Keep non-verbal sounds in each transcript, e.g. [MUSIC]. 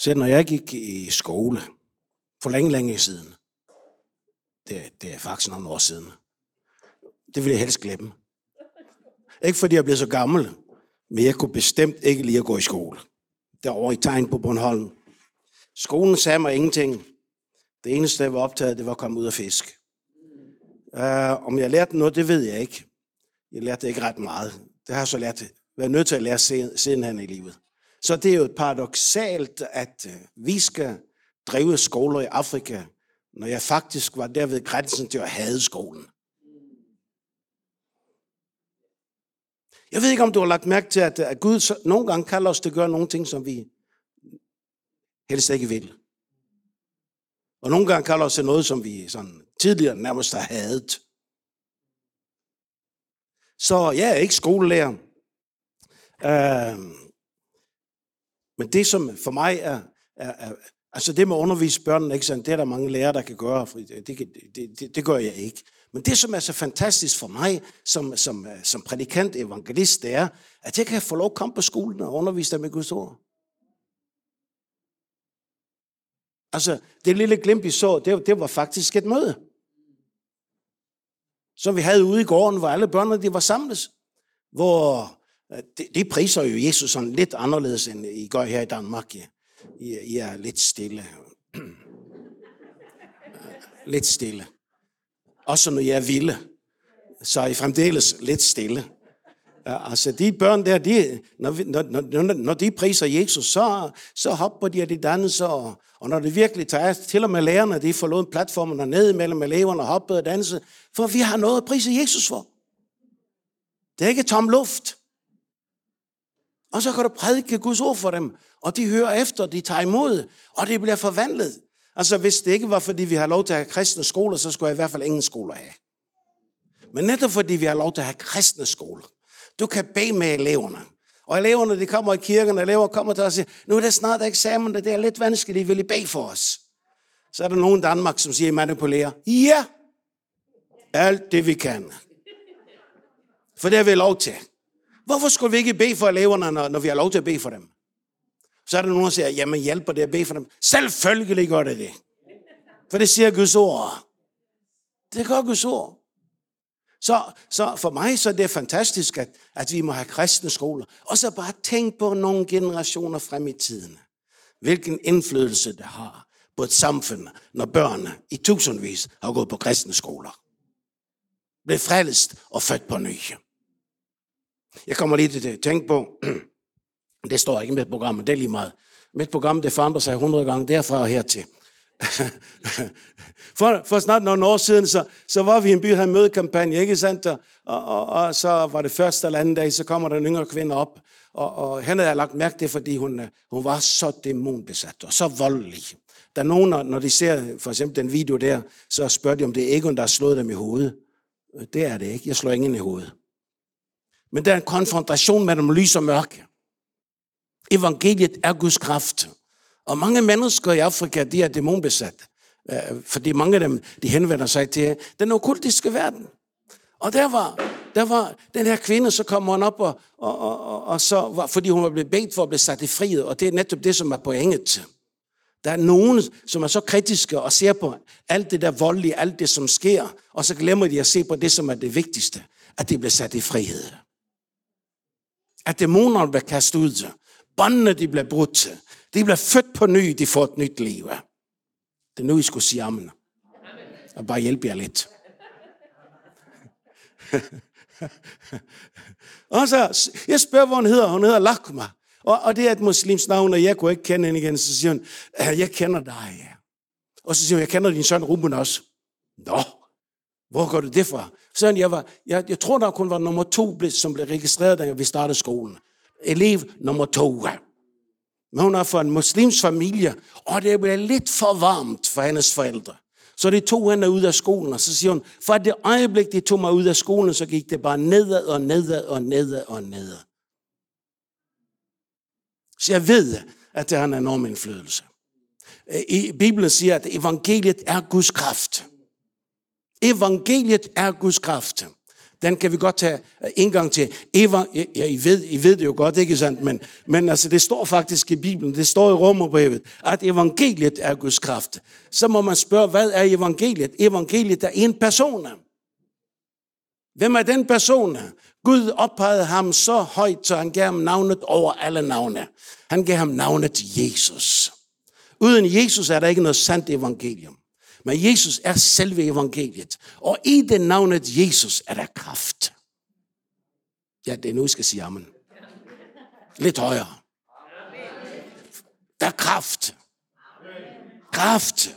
Selv når jeg gik i skole, for længe, længe siden, det, det er faktisk nogle år siden, det ville jeg helst glemme. Ikke fordi jeg blev så gammel, men jeg kunne bestemt ikke lide at gå i skole. Derovre i tegn på Bornholm. Skolen sagde mig ingenting. Det eneste, jeg var optaget, det var at komme ud og fisk. Uh, øh, om jeg lærte noget, det ved jeg ikke. Jeg lærte ikke ret meget. Det har jeg så lært, været nødt til at lære sidenhen i livet. Så det er jo paradoxalt, at øh, vi skal drive skoler i Afrika, når jeg faktisk var der ved grænsen til at have skolen. Jeg ved ikke, om du har lagt mærke til, at øh, Gud nogle gange kalder os til at gøre nogle ting, som vi helst ikke vil. Og nogle gange kalder os til noget, som vi sådan tidligere nærmest har hadet. Så jeg er ikke skolelærer. Uh, men det, som for mig er, er, er altså det med at undervise børnene, ikke sådan, det er der mange lærere, der kan gøre. for det, det, det, det gør jeg ikke. Men det, som er så fantastisk for mig som, som, øh, som prædikant, evangelist, det er, at jeg kan få lov at komme på skolen og undervise dem i Guds ord. Altså, det lille glimt, vi så, det, det var faktisk et møde. Som vi havde ude i gården, hvor alle børnene de var samlet. Hvor Øh, det, det priser jo Jesus sådan lidt anderledes, end I gør her i Danmark. I, I er lidt stille. Øh, lidt stille. Også når jeg er vilde, så er I fremdeles lidt stille. Ja, altså de børn der, de, når, når, når, når de priser Jesus, så, så hopper de, og de danser, og, og når det virkelig tager, til og med lærerne, de forlod platformen og ned mellem eleverne og hoppede og danse, for vi har noget at prise Jesus for. Det er ikke tom luft. Og så kan du prædike Guds ord for dem, og de hører efter, de tager imod, og det bliver forvandlet. Altså, hvis det ikke var, fordi vi har lov til at have kristne skoler, så skulle jeg i hvert fald ingen skoler have. Men netop fordi vi har lov til at have kristne skoler. Du kan bede med eleverne. Og eleverne, de kommer i kirken, og elever kommer til os og siger, nu er det snart eksamen, det er lidt vanskeligt, vil I bede for os? Så er der nogen i Danmark, som siger, manipulerer. Ja, alt det vi kan. For det har vi lov til. Hvorfor skulle vi ikke bede for eleverne, når, når vi har lov til at bede for dem? Så er der nogen, der siger, jamen hjælper det at bede for dem? Selvfølgelig gør det det. For det siger Guds ord. Det gør Guds ord. Så, så for mig så er det fantastisk, at, at vi må have kristne skoler. Og så bare tænk på nogle generationer frem i tiden. Hvilken indflydelse det har på et samfund, når børnene i tusindvis har gået på kristne skoler. Blev frelst og født på ny. Jeg kommer lige til at tænke på, [CLEARS THROAT] det står ikke med programmet, det er lige meget. Mit program, det forandrer sig 100 gange derfra og hertil. [LAUGHS] for, for snart nogle år siden, så, så var vi i en by, der havde mødekampagne, ikke sandt? Og, og, og, så var det første eller anden dag, så kommer der en yngre kvinde op, og, og hende havde lagt mærke til, fordi hun, øh, hun var så dæmonbesat og så voldelig. Der er nogen, når de ser for eksempel den video der, så spørger de, om det er Egon, der har slået dem i hovedet. Øh, det er det ikke. Jeg slår ingen i hovedet. Men der er en konfrontation mellem lys og mørke. Evangeliet er Guds kraft. Og mange mennesker i Afrika, de er dæmonbesat. Øh, fordi mange af dem, de henvender sig til den okkultiske verden. Og der var, der var den her kvinde, så kommer hun op, og, og, og, og så var, fordi hun var blevet bedt for at blive sat i frihed, og det er netop det, som er pointet. Der er nogen, som er så kritiske og ser på alt det der voldelige, alt det, som sker, og så glemmer de at se på det, som er det vigtigste, at de bliver sat i frihed. At dæmonerne bliver kastet ud. Båndene, de bliver brudt. De bliver født på ny, de får et nyt liv. Det er nu, I skulle sige amen. Og bare hjælpe jer lidt. [LAUGHS] og så, jeg spørger, hvor hun hedder. Hun hedder Lakma. Og, og det er et muslims navn, og jeg kunne ikke kende hende igen. Så siger hun, øh, jeg kender dig. Ja. Og så siger hun, jeg kender din søn Ruben også. Nå, hvor går du det fra? Så jeg, var, jeg, jeg tror der kun var nummer to, som blev registreret, da vi startede skolen. Elev nummer to. Men hun er fra en muslims familie, og det blev lidt for varmt for hendes forældre. Så de tog hende ud af skolen, og så siger hun, for det øjeblik, de tog mig ud af skolen, så gik det bare nedad og nedad og nedad og nedad. Så jeg ved, at det har en enorm indflydelse. I Bibelen siger, at evangeliet er Guds kraft. Evangeliet er Guds kraft. Den kan vi godt tage øh, en gang til. Eva, ja, I ved, I ved det jo godt, ikke sandt? Men, men altså, det står faktisk i Bibelen, det står i Romerbrevet, at evangeliet er Guds kraft. Så må man spørge, hvad er evangeliet? Evangeliet er en person. Hvem er den person? Gud ophøjede ham så højt, så han gav ham navnet over alle navne. Han gav ham navnet Jesus. Uden Jesus er der ikke noget sandt evangelium. Men Jesus er selve evangeliet. Og i det navnet Jesus er der kraft. Ja, det er nu, I skal sige amen. Lidt højere. Der er kraft. Kraft.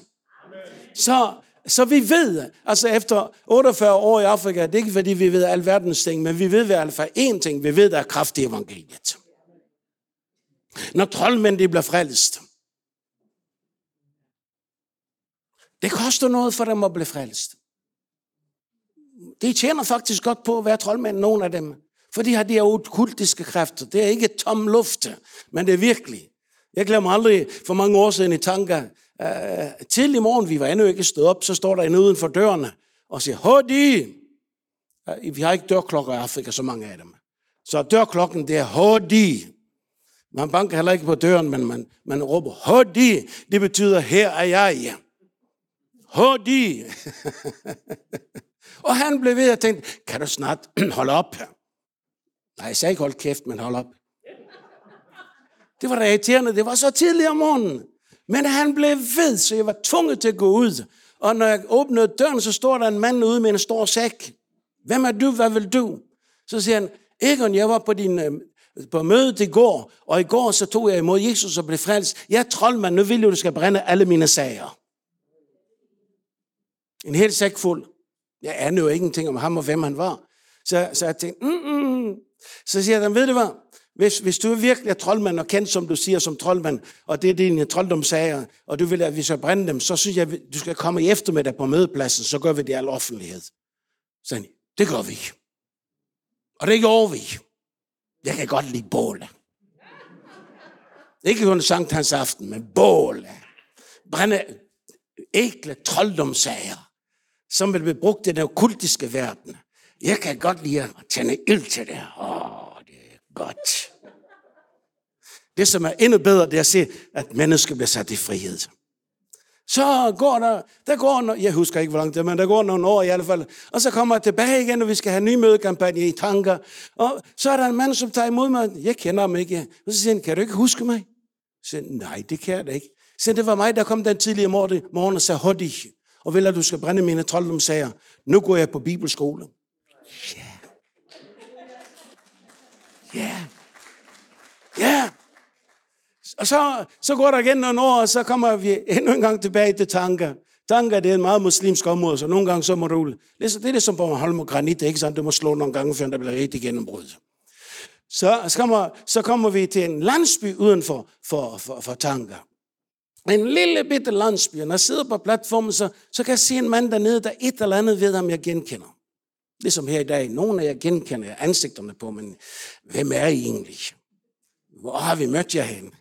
Så, så vi ved, altså efter 48 år i Afrika, det er ikke fordi vi ved alverdens ting, men vi ved i hvert fald én ting, vi ved, der er kraft i evangeliet. Når troldmænd de bliver frelst, Det koster noget for dem at blive frelst. De tjener faktisk godt på at være troldmænd, nogle af dem. For de har de her okultiske kræfter. Det er ikke tom luft, men det er virkelig. Jeg glemmer aldrig for mange år siden i tanker. Uh, øh, til i morgen, vi var endnu ikke stået op, så står der en uden for dørene og siger, Hodi! Uh, øh, vi har ikke dørklokker i Afrika, så mange af dem. Så dørklokken, det er Hodi. Man banker heller ikke på døren, men man, man råber Hodi. Det betyder, her er jeg. Hodi. [LAUGHS] og han blev ved og tænkte, kan du snart [CLEARS THROAT] holde op? Nej, jeg sagde ikke hold kæft, men hold op. Det var da irriterende. Det var så tidligt om morgenen. Men han blev ved, så jeg var tvunget til at gå ud. Og når jeg åbnede døren, så står der en mand ude med en stor sæk. Hvem er du? Hvad vil du? Så siger han, Egon, jeg var på din øh, på mødet i går, og i går så tog jeg imod Jesus og blev frelst. Jeg er troldmand, nu vil du, du skal brænde alle mine sager. En hel sæk fuld. Jeg anede jo ingenting om ham og hvem han var. Så, så jeg tænkte, mm, mm. mm. så siger jeg, ved du hvad, hvis, hvis du virkelig er troldmand og kendt, som du siger, som troldmand, og det er dine trolddomssager, og du vil, at vi skal brænde dem, så synes jeg, du skal komme i eftermiddag på mødepladsen, så gør vi det i al offentlighed. Så han, det gør vi. Og det gør vi. Jeg kan godt lide båle. Ikke kun Sankt Hans aften, men båle. Brænde ægle trolddomssager som vil blive brugt i den okultiske verden. Jeg kan godt lide at tænde ild til det. Åh, det er godt. Det, som er endnu bedre, det er at se, at mennesker bliver sat i frihed. Så går der, der går, no- jeg husker ikke, hvor langt det er, men der går nogle år i hvert fald. Og så kommer jeg tilbage igen, og vi skal have en ny mødekampagne i tanker. Og så er der en mand, som tager imod mig. Jeg kender ham ikke. Og så siger han, kan du ikke huske mig? Så siger nej, det kan jeg da ikke. Så det var mig, der kom den tidlige morgen og sagde, Hoddi, og vil at du skal brænde mine trolddomssager. Nu går jeg på bibelskole. Ja. Ja. Ja. Og så, så går der igen nogle år, og så kommer vi endnu en gang tilbage til tanker. Tanker, det er en meget muslimsk område, så nogle gange så må du... Det er det, som på Holm og granit, ikke sandt? Du må slå nogle gange, før der bliver rigtig gennembrud. Så, så, kommer, så kommer vi til en landsby uden for, for, for, for tanker. En lille bitte landsby, når jeg sidder på platformen, så, så kan jeg se en mand dernede, der et eller andet ved, om jeg genkender. Ligesom her i dag. Nogle af jer genkender jeg ansigterne på, men hvem er I egentlig? Hvor har vi mødt jer hen?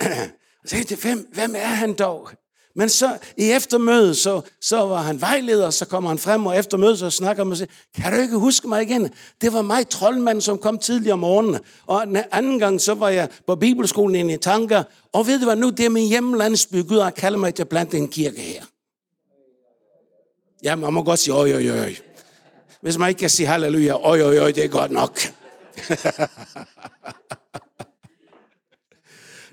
[CLEARS THROAT] Så jeg hvem, hvem er han dog? Men så i eftermødet, så, så var han vejleder, så kommer han frem, og efter mødet, så snakker man og siger, kan du ikke huske mig igen? Det var mig, troldmanden, som kom tidligere om morgenen. Og en anden gang, så var jeg på bibelskolen i tanker, og ved du hvad, nu det er min hjemlandsby, Gud har kaldt mig til at plante en kirke her. Ja, man må godt sige, oj, oj, oj. Hvis man ikke kan sige halleluja, oj, oj, oj, det er godt nok. [LAUGHS]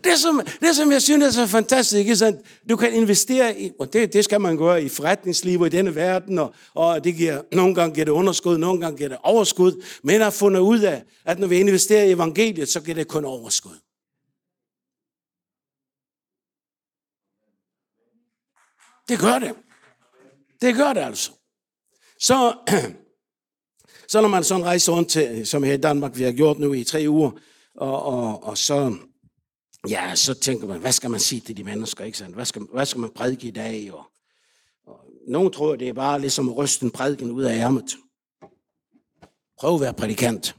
Det som, det, som jeg synes er så fantastisk, ikke at du kan investere i, og det, det skal man gøre i forretningslivet i denne verden, og, og det giver, nogle gange giver det underskud, nogle gange giver det overskud, men jeg har fundet ud af, at når vi investerer i evangeliet, så giver det kun overskud. Det gør det. Det gør det altså. Så, [CLEARS THROAT] så når man sådan rejser rundt til, som her i Danmark, vi har gjort nu i tre uger, og, og, og så ja, så tænker man, hvad skal man sige til de mennesker, ikke sandt? Hvad skal, hvad skal man prædike i dag? Og, og nogen tror, det er bare ligesom at ryste en prædiken ud af ærmet. Prøv at være prædikant.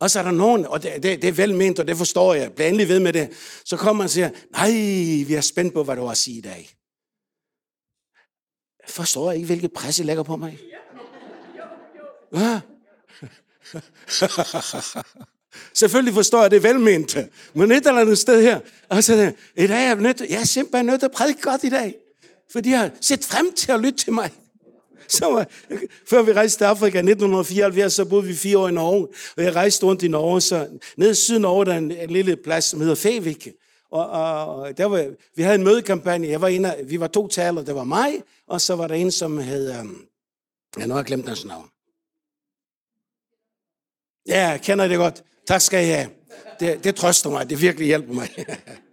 Og så er der nogen, og det, det, det er velment, og det forstår jeg, bliver endelig ved med det. Så kommer man og siger, nej, vi er spændt på, hvad du har at sige i dag. forstår jeg ikke, hvilket pres I lægger på mig. Ja. [LAUGHS] [LAUGHS] Selvfølgelig forstår jeg det velment, men et eller andet sted her, og så i dag er jeg, nødt, jeg er simpelthen nødt til at prædike godt i dag, for de har set frem til at lytte til mig. Så var, før vi rejste til Afrika i 1974, så boede vi fire år i Norge, og jeg rejste rundt i Norge, så nede i syd Norge, der er en, en lille plads, som hedder Fævik, og, og der var, vi havde en mødekampagne, jeg var en af, vi var to taler, det var mig, og så var der en, som hed, um, jeg nu har glemt hans navn. Ja, jeg kender det godt. Tak skal jeg have. Det, det trøster mig, det virkelig hjælper mig.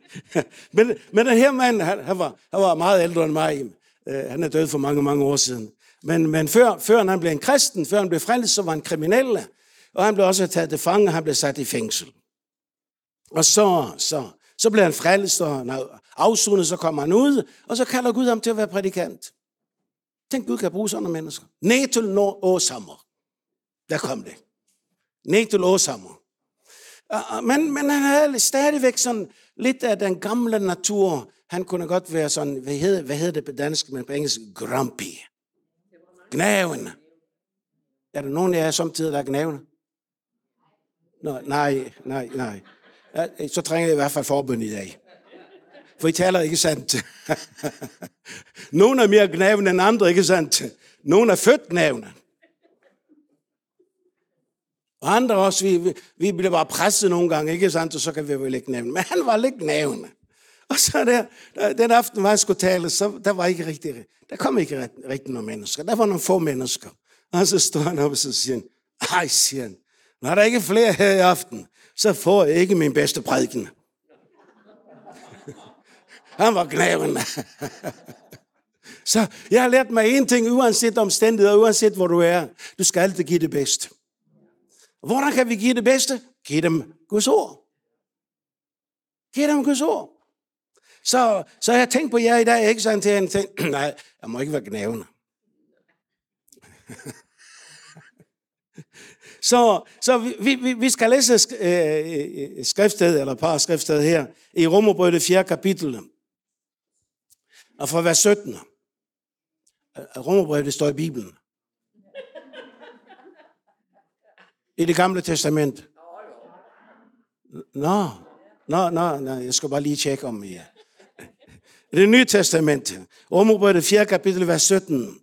[LAUGHS] men, men den her mand, han, han, var, han var meget ældre end mig. Uh, han er død for mange, mange år siden. Men, men før, før han blev en kristen, før han blev frelst, så var han kriminel. Og han blev også taget til fange, og han blev sat i fængsel. Og så, så, så blev han frelst, og han afsunet, så kommer han ud, og så kalder Gud ham til at være prædikant. Tænk, Gud kan bruge sådan nogle mennesker. Netul no åsammer. Der kom det. Netul åsammer. Ah, ah, men, men han havde stadigvæk sådan lidt af den gamle natur. Han kunne godt være sådan, hvad hedder, hvad hedder det på dansk, men på engelsk, grumpy. Gnavende. Er der nogen af jer samtidig, der er gnavende? Nå, nej, nej, nej. Så trænger jeg i hvert fald forbund i dag. For I taler ikke sandt. [LAUGHS] Nogle er mere gnavende end andre, ikke sandt? Nogle er født gnavende. Og andre også, vi, vi, bliver bare presset nogle gange, ikke sandt? Og så kan vi vel ikke nævne. Men han var lidt nævne. Og så der, den aften, hvor jeg skulle tale, så der var ikke rigtig, der kom ikke rigtig rigtig nogen mennesker. Der var nogle få mennesker. Og så står han op og så siger han, ej, siger han, når der ikke er flere her i aften, så får jeg ikke min bedste prædiken. [LAUGHS] Han var gnavende. [LAUGHS] Så jeg har lært mig en ting, uanset omstændigheder, uanset hvor du er. Du skal altid give det bedste. Hvordan kan vi give det bedste? Giv dem Guds ord. Giv dem Guds ord. Så, så jeg tænkte på jer i dag, ikke sådan til en ting, nej, jeg må ikke være gnævende. [LAUGHS] så så vi, vi, vi skal læse øh, øh, skriftsted, eller et par skriftsted her, i Romerbrød 4. kapitel, og fra vers 17. Øh, Romerbrød, det står i Bibelen. I det gamle testament. Nå, nå, nå, nå, jeg skal bare lige tjekke om I er. Det nye testament, Romerbrevet 4. kapitel, vers 17.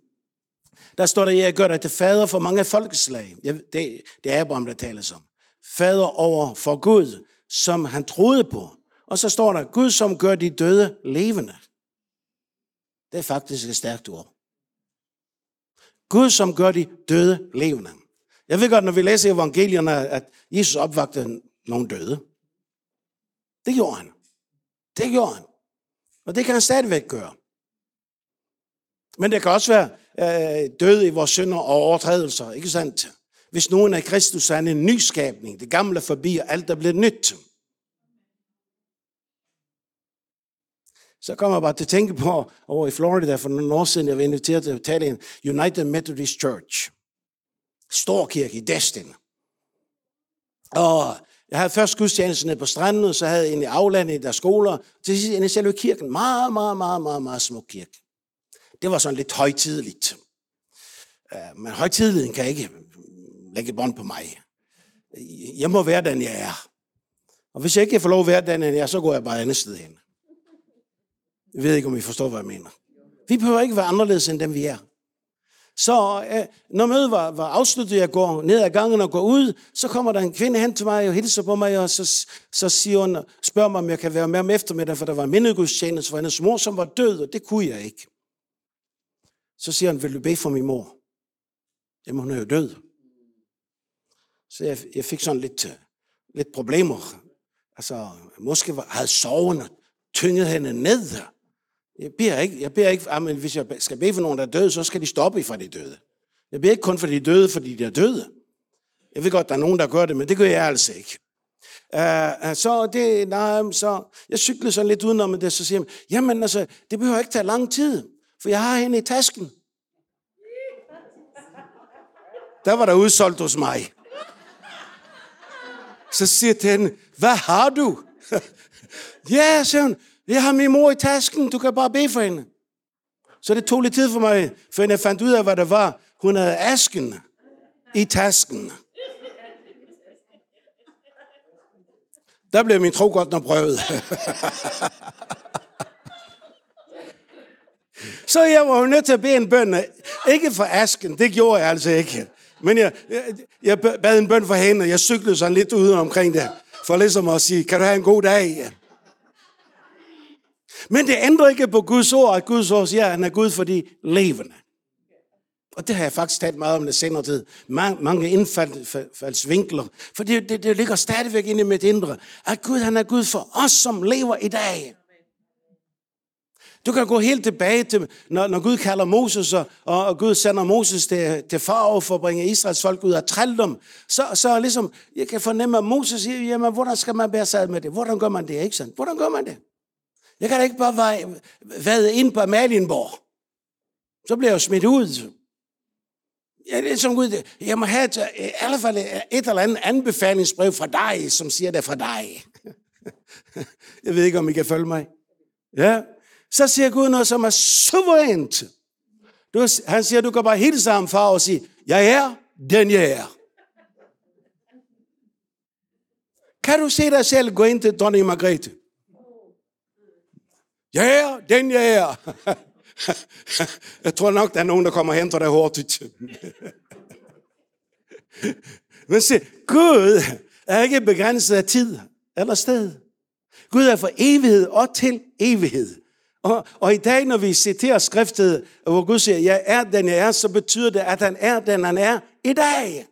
Der står der, jeg gør dig til fader for mange folkeslag. Det, det er Abraham, der tales om. Fader over for Gud, som han troede på. Og så står der, Gud, som gør de døde levende. Det er faktisk et stærkt ord. Gud, som gør de døde levende. Jeg ved godt, når vi læser evangelierne, at Jesus opvagte nogle døde. Det gjorde han. Det gjorde han. Og det kan han stadigvæk gøre. Men det kan også være øh, død i vores synder og overtrædelser, ikke sandt? Hvis nogen er Kristus, så er han en ny skabning. Det gamle forbi, og alt er blevet nyt. Så kommer jeg bare til at tænke på, over i Florida for nogle år siden, jeg var inviteret til at tale i United Methodist Church. Stor kirke i Destin. Og jeg havde først gudstjeneste på stranden, og så havde jeg en i aflandet i der skoler. Til sidst endte i kirken. Meget, meget, meget, meget, meget smuk kirke. Det var sådan lidt højtideligt. Øh, men højtideligheden kan ikke lægge bånd på mig. Jeg må være den, jeg er. Og hvis jeg ikke får lov at være den, jeg er, så går jeg bare andet sted hen. Jeg ved ikke, om I forstår, hvad jeg mener. Vi behøver ikke være anderledes end dem, vi er. Så øh, når mødet var, var afsluttet, jeg går ned ad gangen og går ud, så kommer der en kvinde hen til mig og hilser på mig, og så, så siger hun, spørger mig, om jeg kan være med om eftermiddagen, for der var en mindegudstjeneste for hendes mor, som var død, og det kunne jeg ikke. Så siger han, vil du bede for min mor? Jamen, hun er jo død. Så jeg, jeg fik sådan lidt, øh, lidt problemer. Altså, måske var, havde sovende tynget hende ned. Jeg beder ikke, jeg beder ikke men hvis jeg skal bede for nogen, der er døde, så skal de stoppe fra de døde. Jeg beder ikke kun for de døde, fordi de er døde. Jeg ved godt, der er nogen, der gør det, men det gør jeg altså ikke. Uh, så det, nej, så jeg cyklede sådan lidt udenom det, så siger jeg, jamen altså, det behøver ikke tage lang tid, for jeg har hende i tasken. Der var der udsolgt hos mig. Så siger jeg til hende, hvad har du? [LAUGHS] ja, siger hun, jeg har min mor i tasken, du kan bare bede for hende. Så det tog lidt tid for mig, før jeg fandt ud af, hvad det var. Hun havde asken i tasken. Der blev min tro godt nok prøvet. [LAUGHS] Så jeg var jo nødt til at bede en bøn. Ikke for asken, det gjorde jeg altså ikke. Men jeg, jeg, jeg bad en bøn for hende, og jeg cyklede sådan lidt ude omkring det. For ligesom at sige, kan du have en god dag? Men det ændrer ikke på Guds ord, at Guds ord siger, at han er Gud for de levende. Og det har jeg faktisk talt meget om den senere tid. Mange, mange indfaldsvinkler. For det, det, det ligger stadigvæk inde i mit indre. At Gud, han er Gud for os, som lever i dag. Du kan gå helt tilbage til, når, når Gud kalder Moses, og, og Gud sender Moses til, til farve for at bringe Israels folk ud af trældom. Så, så ligesom, jeg kan fornemme, at Moses siger, jamen, hvordan skal man bære sig med det? Hvordan gør man det, ikke sandt? Hvordan gør man det? Jeg kan da ikke bare vade ind på Malienborg. Så bliver jeg jo smidt ud. Ja, det er som Gud, jeg må have et, øh, i alle fald øh, et eller andet anbefalingsbrev fra dig, som siger det fra dig. [LAUGHS] jeg ved ikke, om I kan følge mig. Ja, så siger Gud noget, som er suverænt. Du, han siger, du kan bare hilse ham far og sige, jeg er den jeg er. Kan du se dig selv gå ind til dronning Margrethe? Jeg er den jeg er. Jeg tror nok, der er nogen, der kommer hen til dig hurtigt. Men se, Gud er ikke begrænset af tid eller sted. Gud er for evighed og til evighed. Og, og i dag, når vi citerer skriftet, hvor Gud siger, jeg er den jeg er, så betyder det, at han er den han er i dag.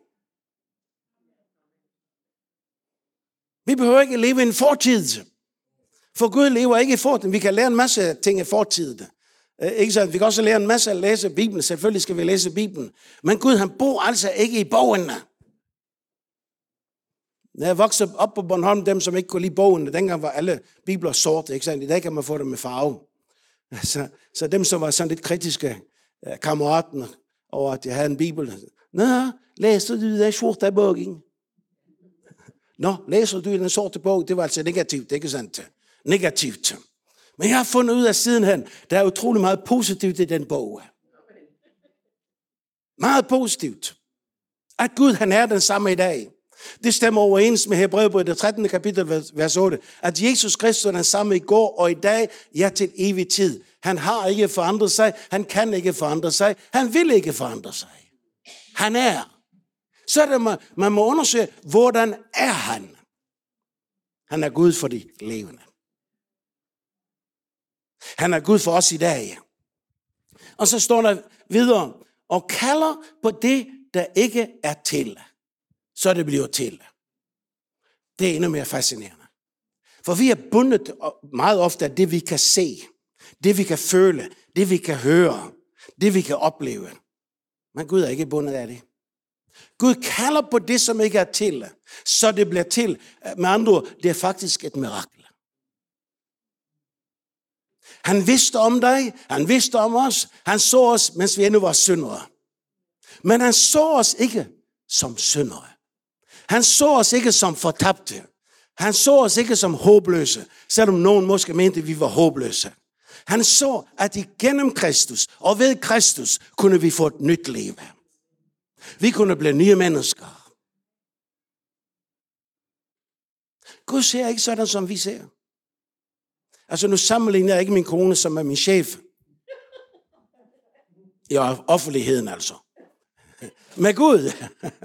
Vi behøver ikke leve i en fortid. For Gud lever ikke i fortiden. Vi kan lære en masse ting i fortiden. Øh, ikke så Vi kan også lære en masse at læse Bibelen. Selvfølgelig skal vi læse Bibelen. Men Gud, han bor altså ikke i bogen. Når jeg voksede op på Bornholm, dem som ikke kunne lide bogen, dengang var alle bibler sorte. Ikke sant? I dag kan man få dem med farve. [LAUGHS] Så, så dem, som var sådan lidt kritiske øh, kammeraten over, at jeg havde en bibel. Nå, læser du den sorte bog? Nå, læser du den sorte bog? Det var altså negativt, ikke sandt? Negativt. Men jeg har fundet ud af sidenhen, der er utrolig meget positivt i den bog. Meget positivt. At Gud han er den samme i dag. Det stemmer overens med Hebreerbrevet, det 13. kapitel, vers 8, at Jesus Kristus er den samme i går og i dag, ja til evig tid. Han har ikke forandret sig, han kan ikke forandre sig, han vil ikke forandre sig. Han er. Så er det, man, man må undersøge, hvordan er han? Han er Gud for de levende. Han er Gud for os i dag. Og så står der videre, og kalder på det, der ikke er til så det bliver til. Det er endnu mere fascinerende. For vi er bundet meget ofte af det, vi kan se, det, vi kan føle, det, vi kan høre, det, vi kan opleve. Men Gud er ikke bundet af det. Gud kalder på det, som ikke er til, så det bliver til. Med andre ord, det er faktisk et mirakel. Han vidste om dig, han vidste om os, han så os, mens vi endnu var syndere. Men han så os ikke som syndere. Han så os ikke som fortabte. Han så os ikke som håbløse, selvom nogen måske mente, at vi var håbløse. Han så, at igennem Kristus og ved Kristus kunne vi få et nyt liv. Vi kunne blive nye mennesker. Gud ser ikke sådan, som vi ser. Altså nu sammenligner jeg ikke min kone, som er min chef. I offentligheden altså. Med Gud.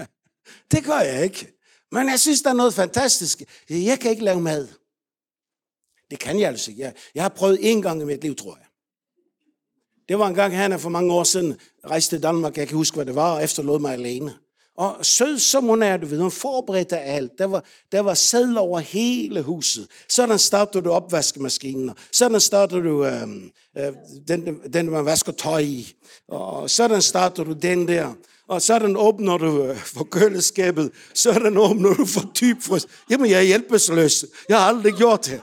[LAUGHS] Det gør jeg ikke. Men jeg synes, der er noget fantastisk. Jeg kan ikke lave mad. Det kan jeg altså ikke. Jeg, jeg har prøvet en gang i mit liv, tror jeg. Det var en gang, han er for mange år siden rejste til Danmark. Jeg kan huske, hvad det var, og efterlod mig alene. Og sød som hun er, du ved, hun forberedte alt. Der var, der var sædler over hele huset. Sådan startede du opvaskemaskinen. Sådan startede du øh, øh, den, den, man vasker tøj i. Og sådan startede du den der og sådan åbner du øh, for køleskabet, sådan åbner du for dybfryst. Jamen, jeg er hjælpesløs. Jeg har aldrig gjort det.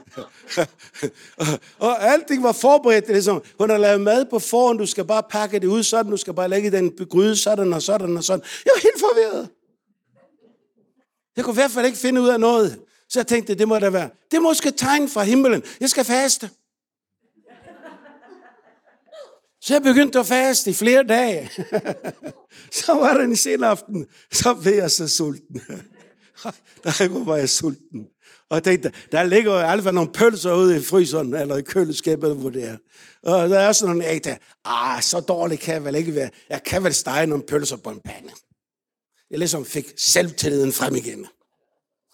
[LAUGHS] og alting var forberedt. Ligesom, hun har lavet mad på forhånd, du skal bare pakke det ud sådan, du skal bare lægge den gryde sådan og sådan og sådan. Jeg var helt forvirret. Jeg kunne i hvert fald ikke finde ud af noget. Så jeg tænkte, det må da være. Det er måske tegn fra himlen. Jeg skal faste. Så jeg begyndte at faste i flere dage. [LAUGHS] så var det en sen aften, så blev jeg så sulten. [LAUGHS] der var jeg sulten. Og jeg tænkte, der ligger jo i nogle pølser ude i fryseren, eller i køleskabet, hvor det er. Og der er sådan nogle, jeg ah, så dårligt kan jeg vel ikke være. Jeg kan vel stege nogle pølser på en pande. Jeg ligesom fik selvtilliden frem igen.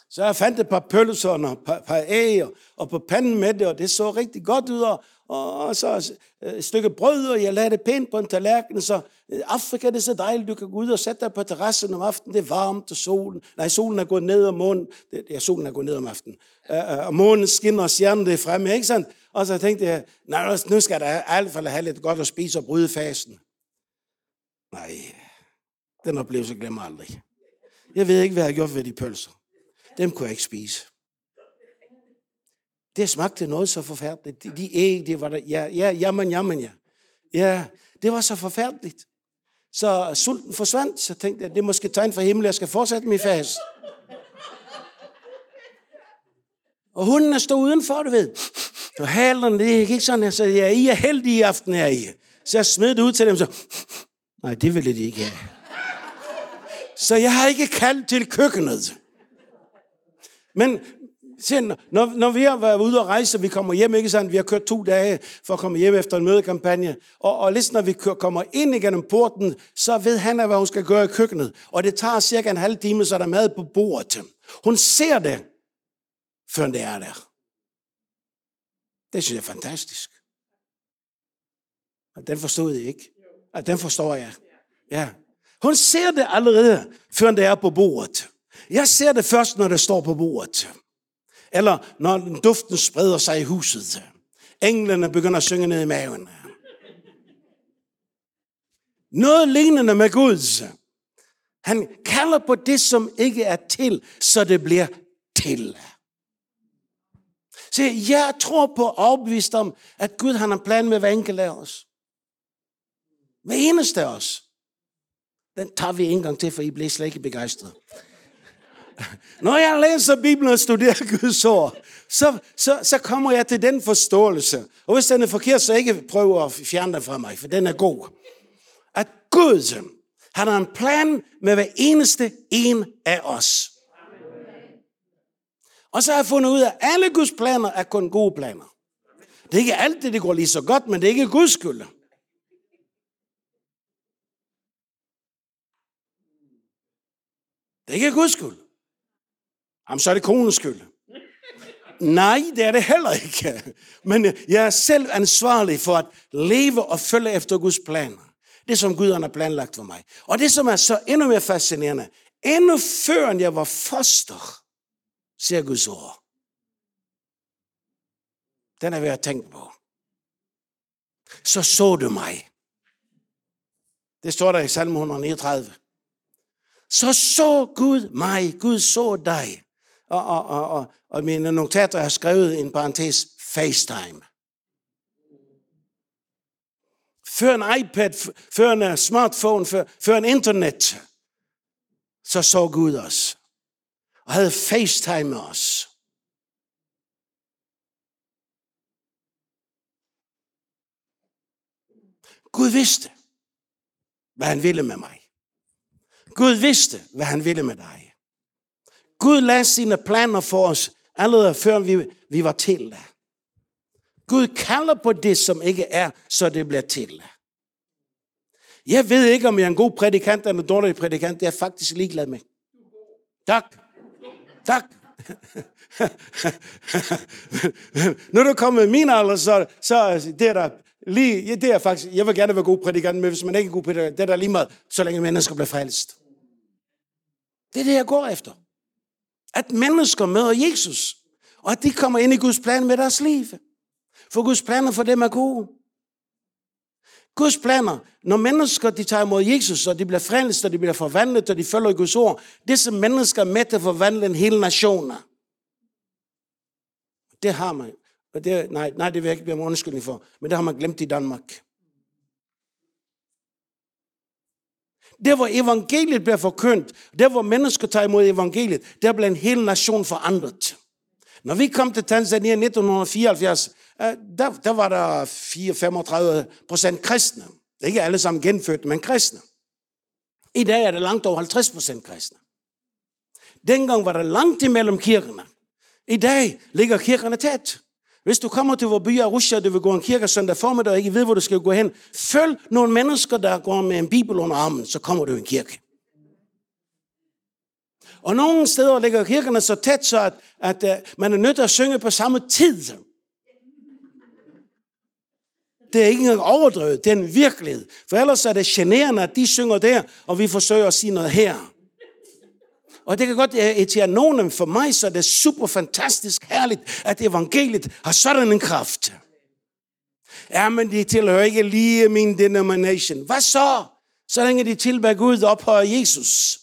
Så jeg fandt et par pølser og et par, par æg, og på panden med det, og det så rigtig godt ud, og, så øh, et stykke brød, og jeg lagde det pænt på en tallerken, så øh, Afrika det er så dejligt, du kan gå ud og sætte dig på terrassen om aftenen, det er varmt, og solen, nej, solen er gået ned, om månen, det, ja, solen er gået ned om aftenen, øh, og månen skinner, og stjernen det er fremme, ikke sandt? Og så tænkte jeg, nej, nu skal der i hvert fald have lidt godt at spise og bryde fasen. Nej, den oplevelse glemmer aldrig. Jeg ved ikke, hvad jeg har gjort ved de pølser. Dem kunne jeg ikke spise. Det smagte noget så forfærdeligt. De, de æg, det var der, ja, ja, jamen, jamen, ja. Ja, det var så forfærdeligt. Så sulten forsvandt, så tænkte jeg, det er måske tegn for himlen, jeg skal fortsætte min fast. Og hunden er stået udenfor, du ved. Og halerne, det gik sådan, jeg sagde, ja, I er heldige i aften her i. Så jeg smed det ud til dem, så... Nej, det ville de ikke have. Så jeg har ikke kaldt til køkkenet. Men se, når, når vi har været ude og rejse, og vi kommer hjem, ikke sandt? Vi har kørt to dage for at komme hjem efter en mødekampagne. Og, og lige når vi kører, kommer ind igennem porten, så ved han, hvad hun skal gøre i køkkenet. Og det tager cirka en halv time, så er der mad på bordet. Hun ser det, før det er der. Det synes jeg er fantastisk. Og den forstod jeg ikke. Og den forstår jeg. Ja. Hun ser det allerede, før det er på bordet. Jeg ser det først, når det står på bordet. Eller når duften spreder sig i huset. Englene begynder at synge ned i maven. Noget lignende med Gud. Han kalder på det, som ikke er til, så det bliver til. Se, jeg tror på overbevist om, at Gud han har en plan med hver enkelt af os. Hver eneste af os. Den tager vi en gang til, for I bliver slet ikke begejstret. Når jeg læser Bibelen og studerer [LAUGHS] Guds ord, så, så, så kommer jeg til den forståelse. Og hvis den er forkert, så ikke prøv at fjerne den fra mig, for den er god. At Gud, han har en plan med hver eneste en af os. Og så har jeg fundet ud af, at alle Guds planer er kun gode planer. Det er ikke altid, det går lige så godt, men det er ikke Guds skyld. Det er ikke Guds skyld. Jamen, så er det konens skyld. Nej, det er det heller ikke. Men øh, jeg er selv ansvarlig for at leve og følge efter Guds planer. Det som Gud har planlagt for mig. Og det som er så endnu mere fascinerende, endnu før jeg var foster, siger Guds ord. Den er ved at tænke på. Så så du mig. Det står der i salme 139. Så så Gud mig, Gud så dig og, og, og, og, og mine notater har skrevet en parentes FaceTime. Før en iPad, før en øh, smartphone, før, før en internet, så så Gud os. Og havde FaceTime med os. Gud vidste, hvad han ville med mig. Gud vidste, hvad han ville med dig. Gud lagde sine planer for os, allerede før vi, vi var til. Gud kalder på det, som ikke er, så det bliver til. Jeg ved ikke, om jeg er en god prædikant eller en dårlig prædikant. Det er jeg faktisk ligeglad med. Tak. Tak. [LAUGHS] Når du kommer med min alder, så, så det er der lige, ja, det er faktisk, jeg vil gerne være god prædikant, men hvis man ikke er god prædikant, det er der lige meget, så længe mennesker bliver frelst. Det er det, jeg går efter. At mennesker møder Jesus, og at de kommer ind i Guds plan med deres liv. For Guds planer for dem er gode. Guds planer, når mennesker de tager imod Jesus, og de bliver frelst, og de bliver forvandlet, og de følger Guds ord, disse mennesker er med til at forvandle en hel nation. Det har man. Og det, nej, nej, det vil jeg ikke blive undskyldning for, men det har man glemt i Danmark. Der hvor evangeliet bliver forkyndt, der hvor mennesker tager imod evangeliet, der bliver en hel nation forandret. Når vi kom til Tanzania i 1974, øh, der, der var der 4-35 procent kristne. Ikke alle sammen genfødte, men kristne. I dag er det langt over 50 procent kristne. Dengang var der langt imellem kirkerne. I dag ligger kirkerne tæt. Hvis du kommer til vores by af Russia, og du vil gå en kirke søndag formiddag, og ikke ved, hvor du skal gå hen, følg nogle mennesker, der går med en bibel under armen, så kommer du i en kirke. Og nogle steder ligger kirkerne så tæt, så at, at at man er nødt til at synge på samme tid. Det er ikke engang overdrevet, det er en virkelighed. For ellers er det generende, at de synger der, og vi forsøger at sige noget her. Og det kan godt øh, irritere nogen, for mig så er det super fantastisk herligt, at evangeliet har sådan en kraft. Ja, men de tilhører ikke lige min denomination. Hvad så? Så længe de tilbærer Gud og ophøjer Jesus.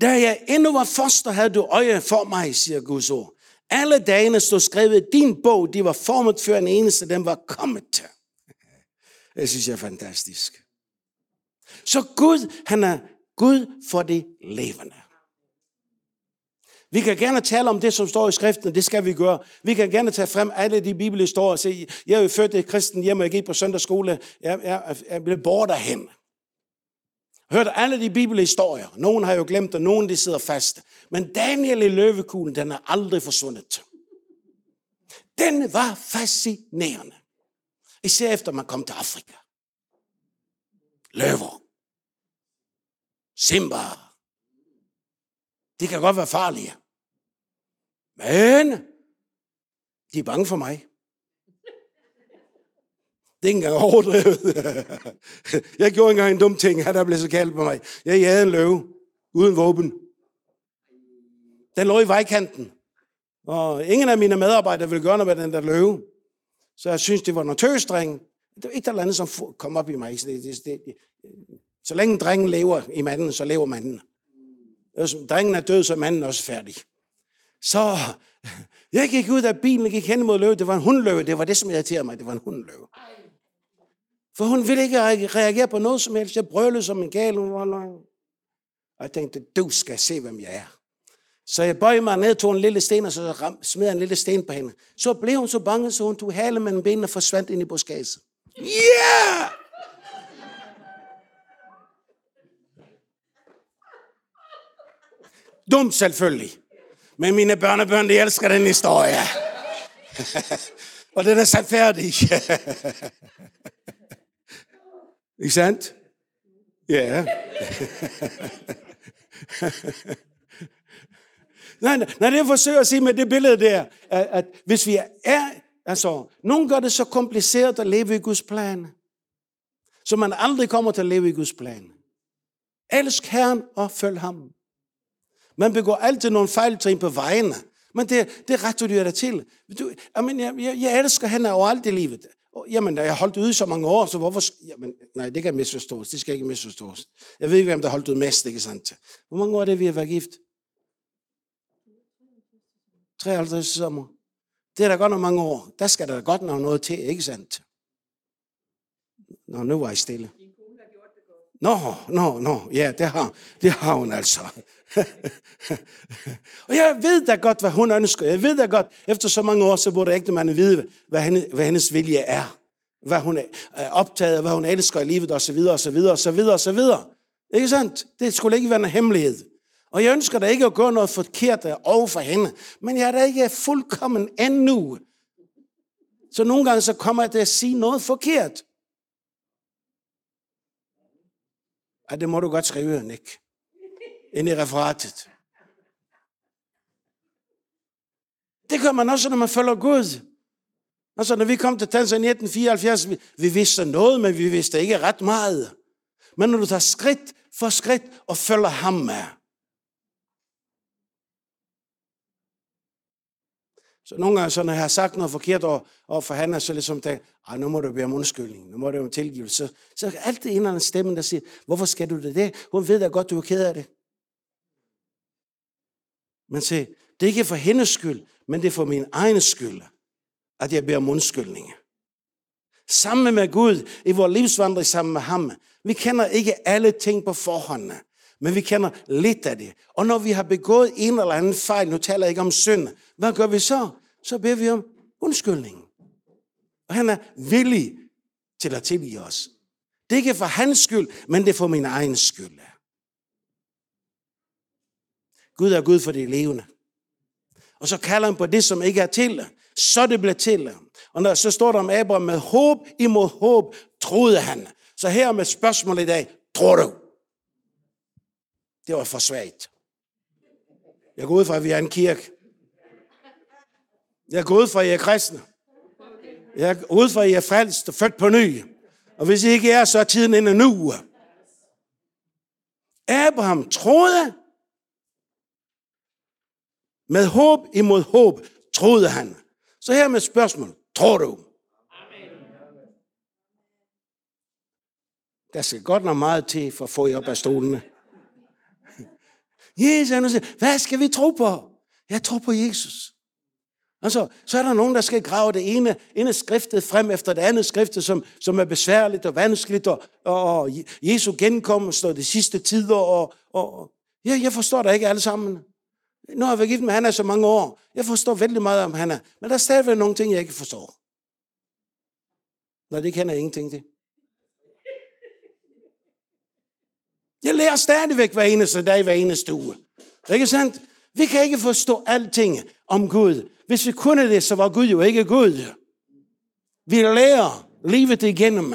Da jeg endnu var foster, havde du øje for mig, siger Guds ord. Alle dagene stod skrevet i din bog, de var formet før en eneste, den var kommet til. [LAUGHS] Det synes jeg er fantastisk. Så Gud, han er Gud for det levende. Vi kan gerne tale om det, som står i skriften, det skal vi gøre. Vi kan gerne tage frem alle de bibelhistorier og sige, jeg er jo født i kristen hjem, og jeg gik på søndagsskole, jeg, jeg, jeg blev bort derhen. Hørte alle de bibelhistorier. Nogen har jo glemt og nogen de sidder fast. Men Daniel i løvekuglen, den er aldrig forsvundet. Den var fascinerende. Især efter man kom til Afrika. Løver. Simba. De kan godt være farlige. Men de er bange for mig. Det er ikke engang overdrevet. [LAUGHS] Jeg gjorde engang en dum ting, han der blev så kaldt på mig. Jeg jagede en løve, uden våben. Den lå i vejkanten. Og ingen af mine medarbejdere ville gøre noget med den der løve. Så jeg synes, det var noget tøsdreng. Det var et eller andet, som kom op i mig. Det, det, det, så længe drengen lever i manden, så lever manden. Hvis drengen er død, så er manden også færdig. Så jeg gik ud af bilen og gik hen mod løve. Det var en hundløve. Det var det, som irriterede mig. Det var en hundløve. For hun ville ikke reagere på noget som helst. Jeg brølede som en gal. Og jeg tænkte, du skal se, hvem jeg er. Så jeg bøjede mig ned, tog en lille sten, og så smed en lille sten på hende. Så blev hun så bange, så hun tog halen mellem benene og forsvandt ind i buskaget. Yeah! Dumt selvfølgelig. Men mine børnebørn, de elsker den historie. [LAUGHS] og den er sat færdig. [LAUGHS] Ikke sandt? Ja. [LAUGHS] nej, nej, det jeg forsøger at sige med det billede der, at, at hvis vi er, altså, nogen gør det så kompliceret at leve i Guds plan, så man aldrig kommer til at leve i Guds plan. Elsk Herren og følg ham. Man begår altid nogle fejltrin på vejen, Men det, det retter du dig til. Du, jeg, jeg, jeg elsker hende overalt i livet. Jamen, jeg har holdt ude i så mange år, så hvorfor... Jamen, nej, det kan misforstås. Det skal ikke misforstås. Jeg ved ikke, hvem der har holdt ud mest, ikke sandt? Hvor mange år er det, vi har været gift? 53 sommer. Det er da godt nok mange år. Der skal der godt nok noget til, ikke sandt? Nå, nu var jeg stille. Nå, nå, nå, ja, det har, det har hun altså. [LAUGHS] og jeg ved da godt, hvad hun ønsker. Jeg ved da godt, efter så mange år, så burde ægtemanden vide, hvad, hende, hvad hendes vilje er. Hvad hun er optaget af, hvad hun elsker i livet, og så videre, og så videre, og så videre, og så videre. Ikke sandt? Det skulle ikke være en hemmelighed. Og jeg ønsker da ikke at gøre noget forkert over for hende. Men jeg er da ikke fuldkommen endnu. Så nogle gange så kommer jeg til at sige noget forkert. Ja, det må du godt skrive, Nick. Ind i referatet. Det gør man også, når man følger Gud. Altså, når vi kom til Tanzania 1974, vi, vi vidste noget, men vi vidste ikke ret meget. Men når du tager skridt for skridt og følger ham med. Så nogle gange, så når jeg har sagt noget forkert over, over for han, så ligesom tænkt, ej, nu må du bede om undskyldning, nu må du om tilgivelse. Så, så er det en eller anden stemme, der siger, hvorfor skal du det? det? Hun ved da godt, du er ked af det. Men se, det er ikke for hendes skyld, men det er for min egen skyld, at jeg beder om undskyldning. Sammen med Gud i vores livsvandring sammen med ham. Vi kender ikke alle ting på forhånd men vi kender lidt af det. Og når vi har begået en eller anden fejl, nu taler jeg ikke om synd, hvad gør vi så? Så beder vi om undskyldning. Og han er villig til at tilgive os. Det er ikke for hans skyld, men det er for min egen skyld. Gud er Gud for de levende. Og så kalder han på det, som ikke er til. Så det bliver til. Og når, så står der om Abraham, med håb imod håb, troede han. Så her med spørgsmål i dag, tror du? Det var for svagt. Jeg går ud fra, at vi er en kirke. Jeg går ud fra, at I er kristne. Jeg går ud fra, at I er frelst og født på ny. Og hvis I ikke er, så er tiden inde nu. Abraham troede, med håb imod håb troede han. Så her med spørgsmål. Tror du? Der skal godt nok meget til for at få jer op af stolene. Jesus, han siger, hvad skal vi tro på? Jeg tror på Jesus. Og så, så er der nogen, der skal grave det ene, ene skriftet frem efter det andet skriftet, som, som er besværligt og vanskeligt, og, og Jesu genkomst og de sidste tider, og, og ja, jeg forstår det ikke alle sammen. Nu har jeg været gift med Hanna så mange år. Jeg forstår vældig meget om Hanna. Men der er stadigvæk nogle ting, jeg ikke forstår. Nej, det kender jeg ingenting til. Jeg lærer stadigvæk hver eneste dag, hver eneste uge. Ikke sandt? Vi kan ikke forstå alting om Gud. Hvis vi kunne det, så var Gud jo ikke Gud. Vi lærer livet igennem,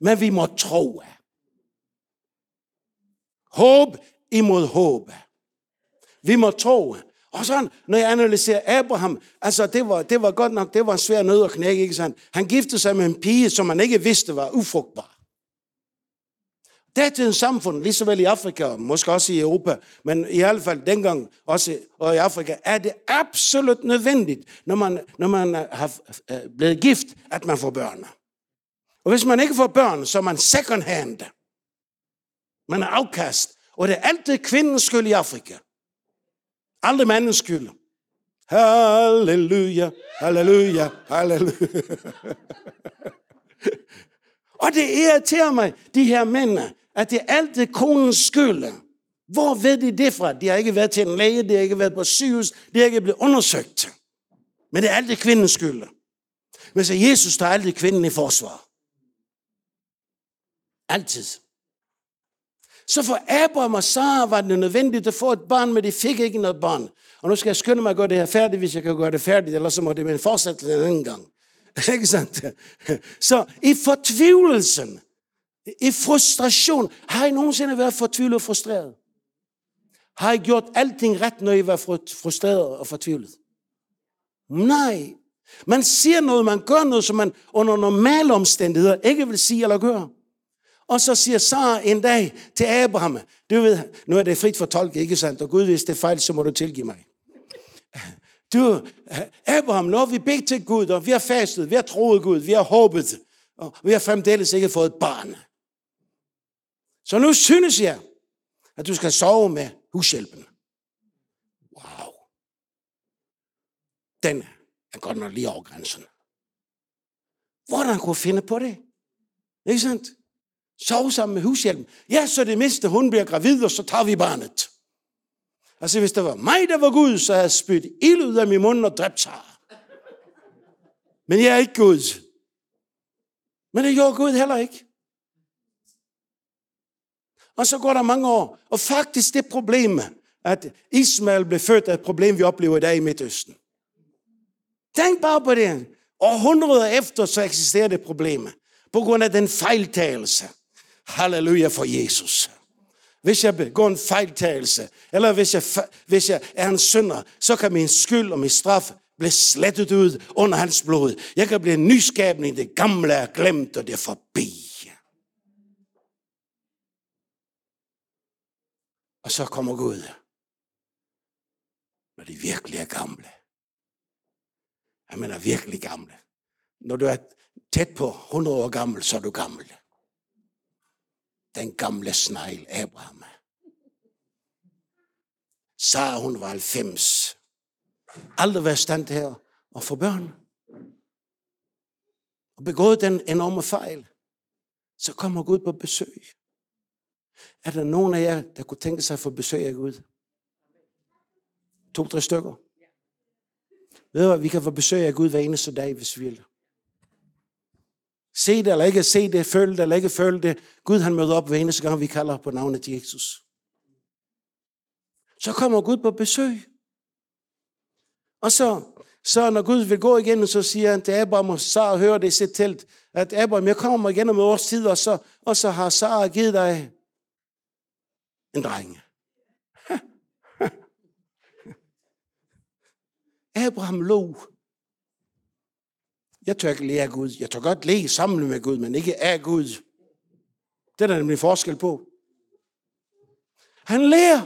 men vi må tro. Håb imod håb. Vi må tro. Og så, når jeg analyserer Abraham, altså det var, det var godt nok, det var en svær nød at knække, ikke sandt? Han giftede sig med en pige, som man ikke vidste var ufrugtbar. Det samfund, lige så vel i Afrika, måske også i Europa, men i hvert fald dengang også og i Afrika, er det absolut nødvendigt, når man, når man har øh, blevet gift, at man får børn. Og hvis man ikke får børn, så er man second hand. Man er afkast. Og det er altid kvindens skyld i Afrika. Aldrig mandens skyld. Halleluja, halleluja, halleluja. [LAUGHS] Og det irriterer mig, de her mænd, at det er det konens skyld. Hvor ved de det fra? De har ikke været til en læge, de har ikke været på sygehus, de har ikke blevet undersøgt. Men det er det kvindens skyld. Men så Jesus tager altid kvinden i forsvar. Altid. Så for Abraham og Sarah var det nødvendigt at få et barn, men de fik ikke noget barn. Og nu skal jeg skynde mig at gøre det her færdigt, hvis jeg kan gøre det færdigt, eller så må det være en fortsættelse en anden gang. [LAUGHS] Ikke sandt? Så i fortvivlelsen, i frustration, har I nogensinde været fortvivlet og frustreret? Har I gjort alting ret, når I var frustreret og fortvivlet? Nej. Man siger noget, man gør noget, som man under normale omstændigheder ikke vil sige eller gøre. Og så siger Sara en dag til Abraham, du ved, nu er det frit for tolk, ikke sandt? Og Gud, hvis det er fejl, så må du tilgive mig. [LAUGHS] Du, Abraham, når vi begge til Gud, og vi har fastet, vi har troet Gud, vi har håbet, og vi har fremdeles ikke fået et barn. Så nu synes jeg, at du skal sove med hushjælpen. Wow. Den er godt nok lige over grænsen. Hvordan kunne finde på det? Ikke sandt? Sove sammen med hushjælpen. Ja, så det mindste, hun bliver gravid, og så tager vi barnet. Altså, hvis det var mig, der var Gud, så havde jeg spydt ild ud af min mund og dræbt sig. Men jeg er ikke Gud. Men det gjorde Gud heller ikke. Og så går der mange år. Og faktisk det problem, at Ismael blev født, er et problem, vi oplever i dag i Midtøsten. Tænk bare på det. Århundreder efter, så eksisterer det problem. På grund af den fejltagelse. Halleluja for Jesus. Hvis jeg begår en fejltagelse, eller hvis jeg, hvis jeg er en synder, så kan min skyld og min straf blive slettet ud under hans blod. Jeg kan blive en nyskabning. Det gamle er glemt, og det er forbi. Og så kommer Gud, når de virkelig er gamle. Jeg mener virkelig gamle. Når du er tæt på 100 år gammel, så er du gammel. Den gamle snegl, Abraham. Sara, hun var 90. Aldrig været stand her og få børn. Og begået den enorme fejl. Så kommer Gud på besøg. Er der nogen af jer, der kunne tænke sig at få besøg af Gud? To-tre stykker. Ved du hvad, vi kan få besøg af Gud hver eneste dag, hvis vi vil. Se det eller ikke se det, føl det eller ikke føle det. Gud han møder op hver eneste gang, vi kalder på navnet Jesus. Så kommer Gud på besøg. Og så, så når Gud vil gå igen, så siger han til Abraham, og Sara hører det i sit telt, at Abraham, jeg kommer igen om års tid, og så, og så har Sara givet dig end drenge. [LAUGHS] Abraham lå. Jeg tør ikke lære af Gud. Jeg tør godt læge sammen med Gud, men ikke af Gud. Det er der nemlig forskel på. Han lærer.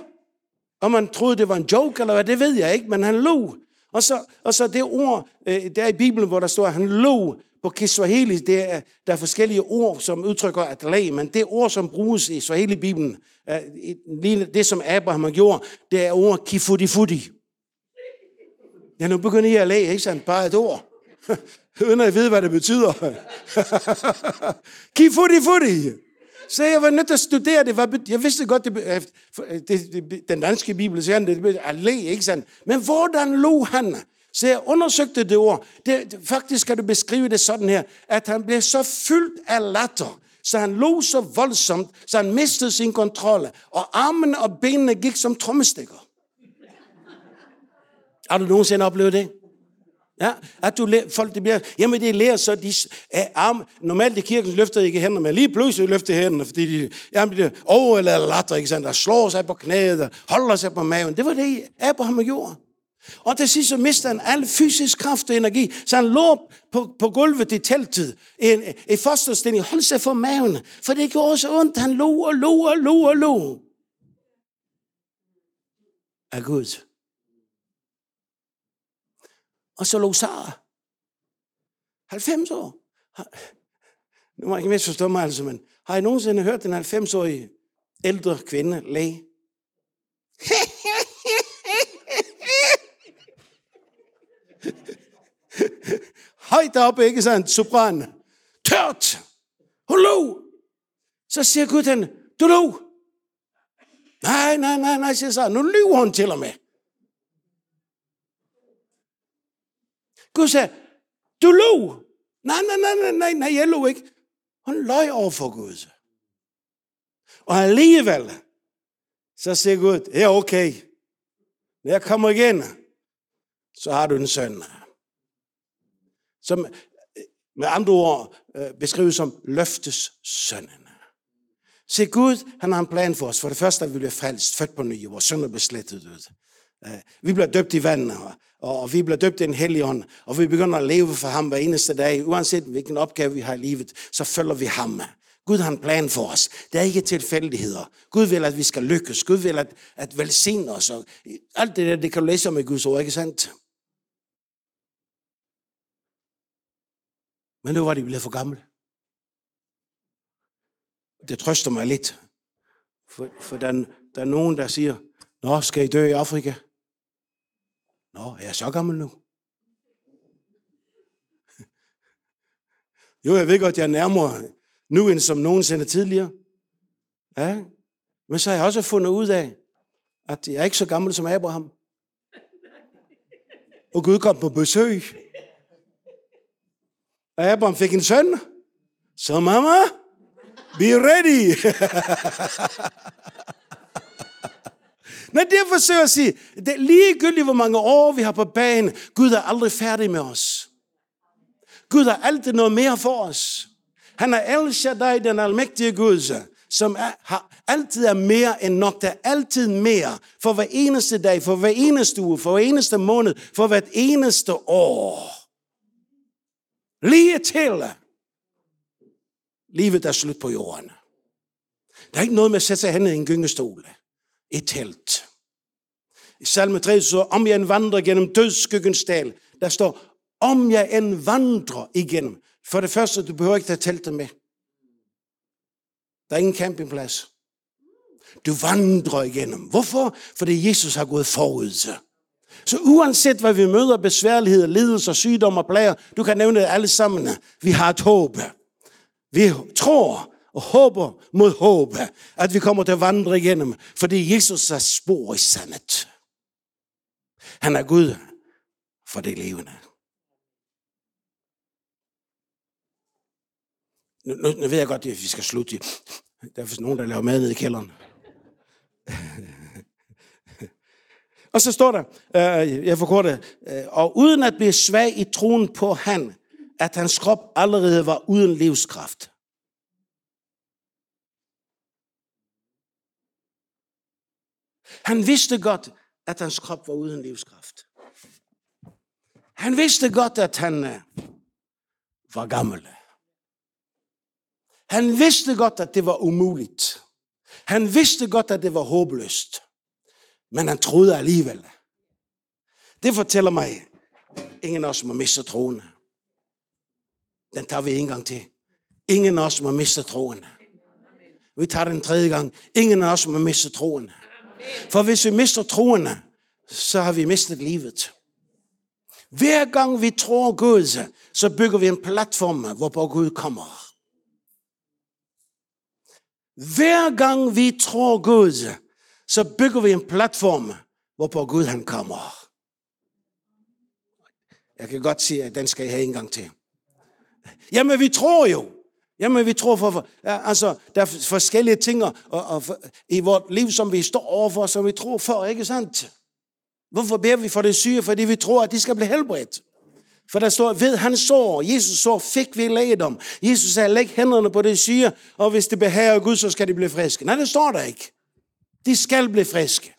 Om man troede, det var en joke, eller hvad, det ved jeg ikke, men han lå. Og så, og så det ord, øh, der i Bibelen, hvor der står, at han lå på Kiswahili, det er, der er forskellige ord, som udtrykker at lag, men det ord, som bruges i Swahili-bibelen, det som Abraham har gjort, det er ordet kifudi-fudi. Ja, nu begynder I at læge, ikke sandt? Bare et ord. [LAUGHS] Uden at vide, ved, hvad det betyder. [LAUGHS] kifudi-fudi. Så jeg var nødt til at studere det. Jeg vidste godt, det, det, det den danske bibel siger, det er at ikke sandt? Men hvordan lå han? Så jeg undersøgte det ord. Det, faktisk kan du beskrive det sådan her, at han blev så fyldt af latter, så han lå så voldsomt, så han mistede sin kontrol, og armene og benene gik som trommestikker. Har du nogensinde oplevet det? Ja, at du lærer, folk det bliver, jamen det lærer så, de er arm, normalt i kirken løfter ikke hænder, men lige pludselig løfter hænderne, fordi de, jamen det over eller latter, ikke sandt, der slår sig på knæet, og holder sig på maven. Det var det, Abraham gjorde. Og til sidst så mister han al fysisk kraft og energi, så han lå på, på gulvet i teltet, i, i fosterstilling, holdt sig for maven, for det gjorde så ondt. Han lå og lå og lå og lå. Af Gud. Og så lå Sara. 90 år. Nu må jeg ikke misforstå mig altså, men har I nogensinde hørt den 90-årige ældre kvinde læge? [LAUGHS] [LAUGHS] Højt op, ikke sådan, sopran. Tørt. Hallo! Så siger Gud den, du nu! Nej, nej, nej, nej, siger så. Nu lyver hun til og med. Gud sagde, du lå. Nej, nej, nej, nej, nej, nej, jeg lå ikke. Hun løg over for Gud. Og alligevel, så siger Gud, det er okay. Når jeg kommer igen, så har du en søn som øh, med andre ord øh, beskrives som løftes sønnen. Se Gud, han har en plan for os. For det første, at vi bliver frelst, født på ny, vores sønder bliver slettet ud. Øh, vi bliver døbt i vandet, og vi bliver døbt i en hellig ånd, og vi begynder at leve for ham hver eneste dag. Uanset hvilken opgave vi har i livet, så følger vi ham. Gud har en plan for os. Det er ikke tilfældigheder. Gud vil, at vi skal lykkes. Gud vil, at, at velsigne os. Og alt det der, det kan du læse om i Guds ord, ikke sandt? Men nu var de blevet for gamle. Det trøster mig lidt. For, for der, der er nogen, der siger, Nå, skal I dø i Afrika? Nå, er jeg så gammel nu? [LAUGHS] Jo, jeg ved godt, jeg er nærmere nu end som nogensinde tidligere. Ja. Men så har jeg også fundet ud af, at jeg er ikke så gammel som Abraham. Og Gud kom på besøg. Abraham fik en søn. Så mamma, be ready. Men det forsøger at sige, det er ligegyldigt, hvor mange år vi har på banen. Gud er aldrig færdig med os. Gud har altid noget mere for os. Han er El Shaddai, den almægtige Gud, som er, har, altid er mere end nok. Der er altid mere for hver eneste dag, for hver eneste uge, for hver eneste måned, for hvert eneste år. Lige til livet er slut på jorden. Der er ikke noget med at sætte sig hen i en gyngestol. Et telt. I salme 3 så om jeg en vandrer gennem dødsskyggens dal. Der står, om jeg en vandrer igennem. For det første, du behøver ikke tage teltet med. Der er ingen campingplads. Du vandrer igennem. Hvorfor? Fordi Jesus har gået forud. Så uanset hvad vi møder, besværligheder, lidelser, sygdom og plager, du kan nævne det alle sammen. Vi har et håb. Vi tror, og håber mod håb, at vi kommer til at vandre igennem, fordi Jesus er spor i sandet. Han er Gud for det levende. Nu, nu, nu ved jeg godt, at vi skal slutte. Der er nogen, der laver mad nede i kælderen og så står der, øh, jeg forkorter, øh, og uden at blive svag i troen på han, at hans krop allerede var uden livskraft. Han vidste godt, at hans krop var uden livskraft. Han vidste godt, at han øh, var gammel. Han vidste godt, at det var umuligt. Han vidste godt, at det var håbløst. Men han troede alligevel. Det fortæller mig, ingen af os må miste troen. Den tager vi en gang til. Ingen af os må miste troen. Vi tager den tredje gang. Ingen af os må miste troen. For hvis vi mister troen, så har vi mistet livet. Hver gang vi tror Gud, så bygger vi en platform, hvorpå Gud kommer. Hver gang vi tror Gud, så bygger vi en platform, hvorpå Gud han kommer. Jeg kan godt sige, at den skal jeg have en gang til. Jamen, vi tror jo. Jamen, vi tror for, for ja, altså, der er forskellige ting og, og, for, i vores liv, som vi står overfor, som vi tror for, ikke sandt? Hvorfor beder vi for det syge? Fordi vi tror, at de skal blive helbredt. For der står, ved han sår, Jesus så fik vi dem. Jesus sagde, læg hænderne på det syge, og hvis det behager Gud, så skal de blive friske. Nej, det står der ikke. De skal blive friske.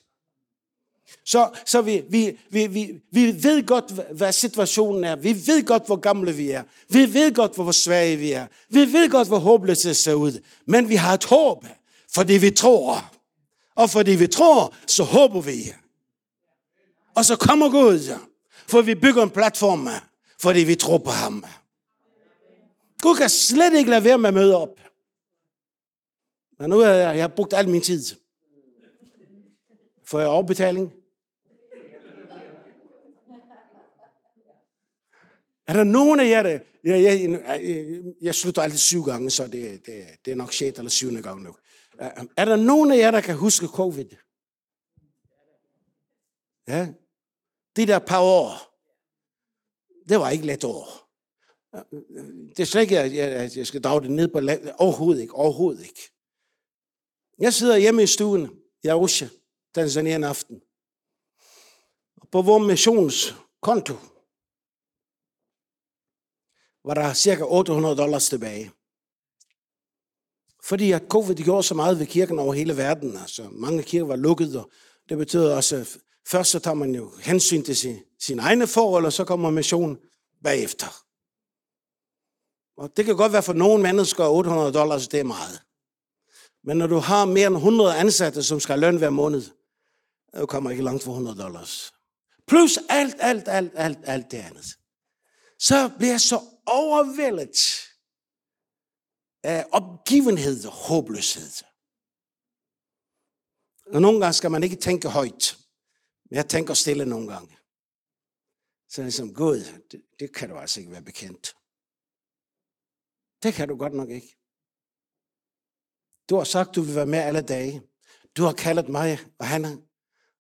Så, så vi, vi, vi, vi, vi ved godt, hvad situationen er. Vi ved godt, hvor gamle vi er. Vi ved godt, hvor svage vi er. Vi ved godt, hvor håbløse det ser ud. Men vi har et håb, fordi vi tror. Og fordi vi tror, så håber vi. Og så kommer Gud, for vi bygger en platform, fordi vi tror på ham. Gud kan slet ikke lade være med at møde op. Men nu har jeg, jeg har brugt al min tid. Får jeg overbetaling? Er der nogen af jer, der... Jeg, jeg, jeg, jeg slutter altid syv gange, så det, det, det er nok sjette eller syvende gang nu. Er der nogen af jer, der kan huske covid? Ja. De der par år, det var ikke let år. Det er slet ikke, at jeg, jeg skal drage det ned på landet. Overhovedet ikke, overhovedet ikke. Jeg sidder hjemme i stuen i Arusha, Tanzania en aften. På vores missionskonto, var der cirka 800 dollars tilbage. Fordi at covid gjorde så meget ved kirken over hele verden. Altså, mange kirker var lukket, og det betød også, at først så tager man jo hensyn til sin, sin egne forhold, og så kommer mission bagefter. Og det kan godt være for nogle mennesker, 800 dollars, det er meget. Men når du har mere end 100 ansatte, som skal have løn hver måned, så kommer ikke langt for 100 dollars. Plus alt, alt, alt, alt, alt det andet. Så bliver jeg så overvældet af opgivenhed og håbløshed. Og nogle gange skal man ikke tænke højt, men jeg tænker stille nogle gange. Så er det som, Gud, det, det kan du altså ikke være bekendt. Det kan du godt nok ikke. Du har sagt, du vil være med alle dage. Du har kaldet mig og han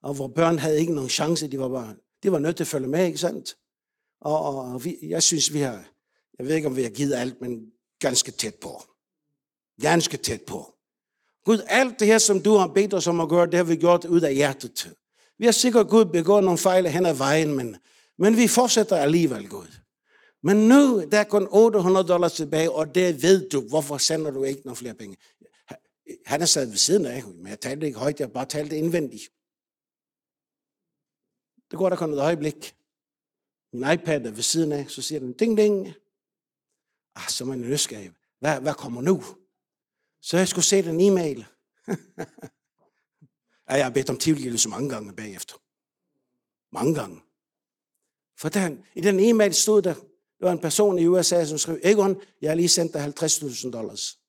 og hvor børn havde ikke nogen chance. De var, børn. de var nødt til at følge med, ikke sandt? Og, og, og vi, jeg synes, vi har, jeg ved ikke, om vi har givet alt, men ganske tæt på. Ganske tæt på. Gud, alt det her, som du har bedt os om at gøre, det har vi gjort ud af hjertet. Vi har sikkert Gud begået nogle fejl hen ad vejen, men, men vi fortsætter alligevel, Gud. Men nu, der er kun 800 dollars tilbage, og det ved du. Hvorfor sender du ikke nogle flere penge? Han er sad ved siden af, men jeg talte ikke højt, jeg bare talte indvendigt. Det går der kun et øjeblik. Min iPad er ved siden af, så siger den ding ding. Ah, så er man nysgerrig. Hvad, hvad kommer nu? Så jeg skulle se den e-mail. [LAUGHS] ja, jeg har bedt om tilgivelse mange gange bagefter. Mange gange. For den, i den e-mail stod der, der var en person i USA, som skrev, Egon, jeg har lige sendt dig 50.000 dollars.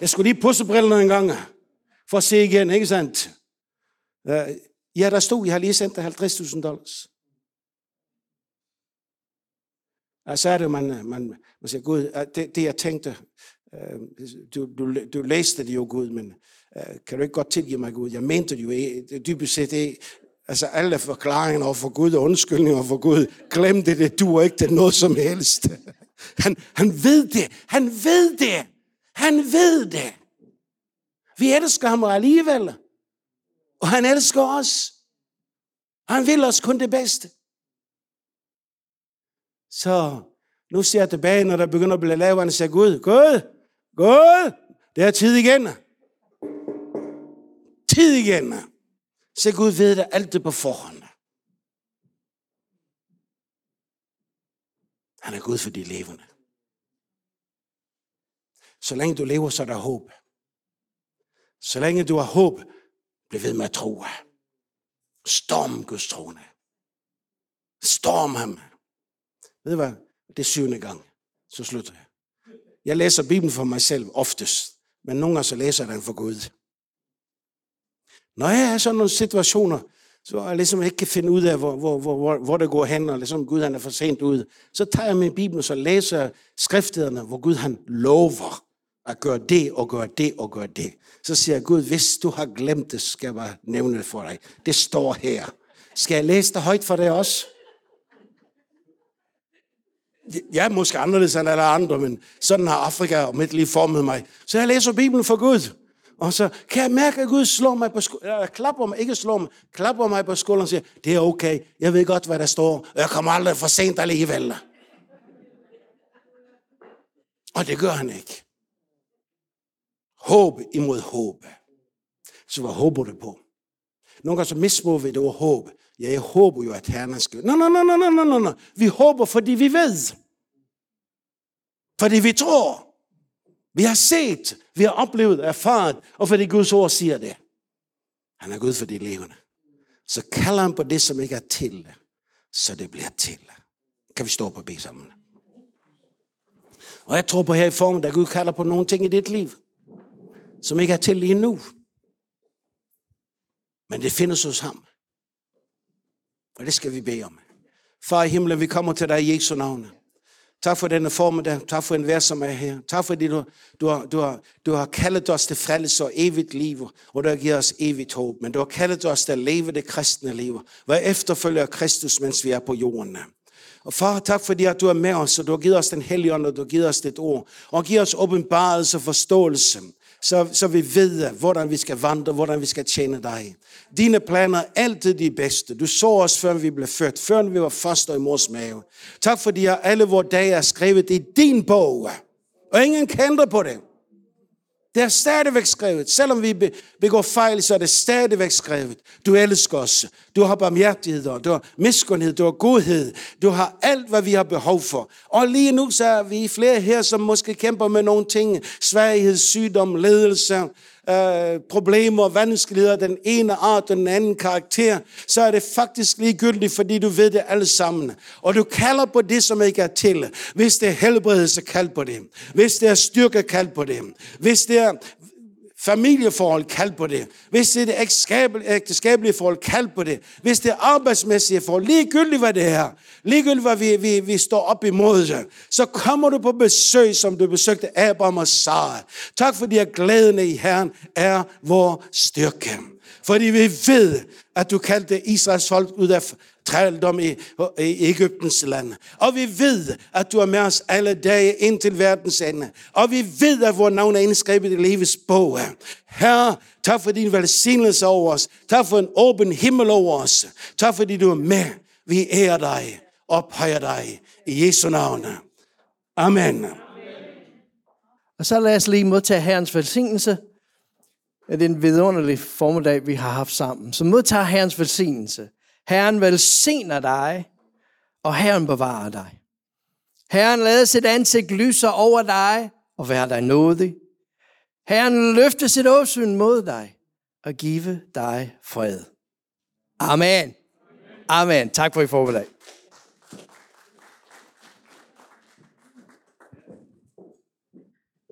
Jeg skulle lige pusse brillerne en gang, for at se igen, ikke sandt? Øh, ja, der stod, jeg har lige sendt dig 50.000 dollars. Og så er det, man, øh, man, man siger, Gud, det, det jeg tænkte, øh, du, du, du læste det jo, Gud, men kan du ikke godt tilgive mig, Gud? Jeg mente det jo det dybest set det, altså alle forklaringer for Gud og undskyldninger for Gud, glem det, det du ikke det noget som helst. [LAUGHS] Han, han ved det, han ved det, han ved det. Vi elsker ham alligevel, og han elsker os. Han vil os kun det bedste. Så nu ser jeg tilbage, når der begynder at blive lavet, og siger, Gud, Gud, Gud, det er tid igen. Tid igen. Så Gud ved det alt det på forhånd. Han er Gud for de levende. Så længe du lever, så er der håb. Så længe du har håb, bliv ved med at tro. Storm Guds trone. Storm ham. Ved du hvad? Det er syvende gang. Så slutter jeg. Jeg læser Bibelen for mig selv oftest. Men nogle gange så læser jeg den for Gud. Når jeg er sådan nogle situationer, så jeg ligesom ikke kan finde ud af, hvor, hvor, hvor, hvor det går hen, og ligesom Gud han er for sent ude, så tager jeg min Bibel, og så læser skrifterne, hvor Gud han lover at gøre det, og gøre det, og gøre det. Så siger jeg, Gud, hvis du har glemt det, skal jeg bare nævne det for dig. Det står her. Skal jeg læse det højt for dig også? Jeg er måske anderledes end alle andre, men sådan har Afrika og mit liv formet mig. Så jeg læser Bibelen for Gud. Og så kan jeg mærke, at Gud slår mig på skulderen, klapper mig, ikke slår mig, klapper mig på skulderen og siger, det er okay, jeg ved godt, hvad der står, og jeg kommer aldrig for sent alligevel. Og det gør han ikke. Håb imod håb. Så hvad håber du på? Nogle gange så misbruger vi det ord håb. Ja, jeg håber jo, at Herren skal... Nej, nej, nej, nej, nej, nej, nej. Vi håber, fordi vi ved. Fordi vi tror. Vi har set, vi har oplevet, erfaret, og fordi Guds ord siger det. Han er Gud for de levende. Så kalder han på det, som ikke er til, så det bliver til. Kan vi stå på be sammen? Og jeg tror på her i formen, at Gud kalder på nogle ting i dit liv, som ikke er til lige nu. Men det findes hos ham. Og det skal vi bede om. Far i himlen, vi kommer til dig i Jesu navn. Tak for denne formiddag. Tak for en som er her. Tak fordi du, du, har, du, har, du har kaldet os til frelse og evigt liv, og du har givet os evigt håb. Men du har kaldet os til at leve det kristne liv. Hvad efterfølger Kristus, mens vi er på jorden. Og far, tak fordi at du er med os, og du har givet os den hellige ånd, og du har givet os dit ord. Og giv os åbenbarelse og forståelse så, så vi ved, hvordan vi skal vandre, hvordan vi skal tjene dig. Dine planer er altid de bedste. Du så os, før vi blev født, før vi var foster i mors mave. Tak fordi alle vores dage er skrevet i din bog, og ingen kender på det. Det er stadigvæk skrevet. Selvom vi begår fejl, så er det stadigvæk skrevet. Du elsker os. Du har barmhjertighed, du har miskundhed, du har godhed. Du har alt, hvad vi har behov for. Og lige nu så er vi flere her, som måske kæmper med nogle ting. Svaghed, sygdom, ledelse, øh, problemer, vanskeligheder, den ene art, den anden karakter, så er det faktisk ligegyldigt, fordi du ved det alle sammen. Og du kalder på det, som ikke er til. Hvis det er helbredelse, kald på det. Hvis det er styrke, kald på det. Hvis det er familieforhold, kald på det. Hvis det er det ægteskabelige forhold, kald på det. Hvis det er arbejdsmæssige forhold, ligegyldigt hvad det er, ligegyldigt hvad vi, vi, vi står op imod det, så kommer du på besøg, som du besøgte Abraham og Sara. Tak fordi at glæden i Herren er vor styrke. Fordi vi ved, at du kaldte Israels folk ud af trældom i, i Ægyptens land. Og vi ved, at du er med os alle dage ind til verdens ende. Og vi ved, at vores navn er indskrevet i livets bog. Herre, tak for din velsignelse over os. Tak for en åben himmel over os. Tak fordi du er med. Vi ærer dig og ophøjer dig i Jesu navn. Amen. Og så lad os lige modtage Herrens velsignelse. Det er en vidunderlig formiddag, vi har haft sammen. Så modtager Herrens velsignelse. Herren velsigner dig, og Herren bevarer dig. Herren lader sit ansigt lyse over dig og være dig nådig. Herren løfter sit åsyn mod dig og give dig fred. Amen. Amen. Tak for i formiddag.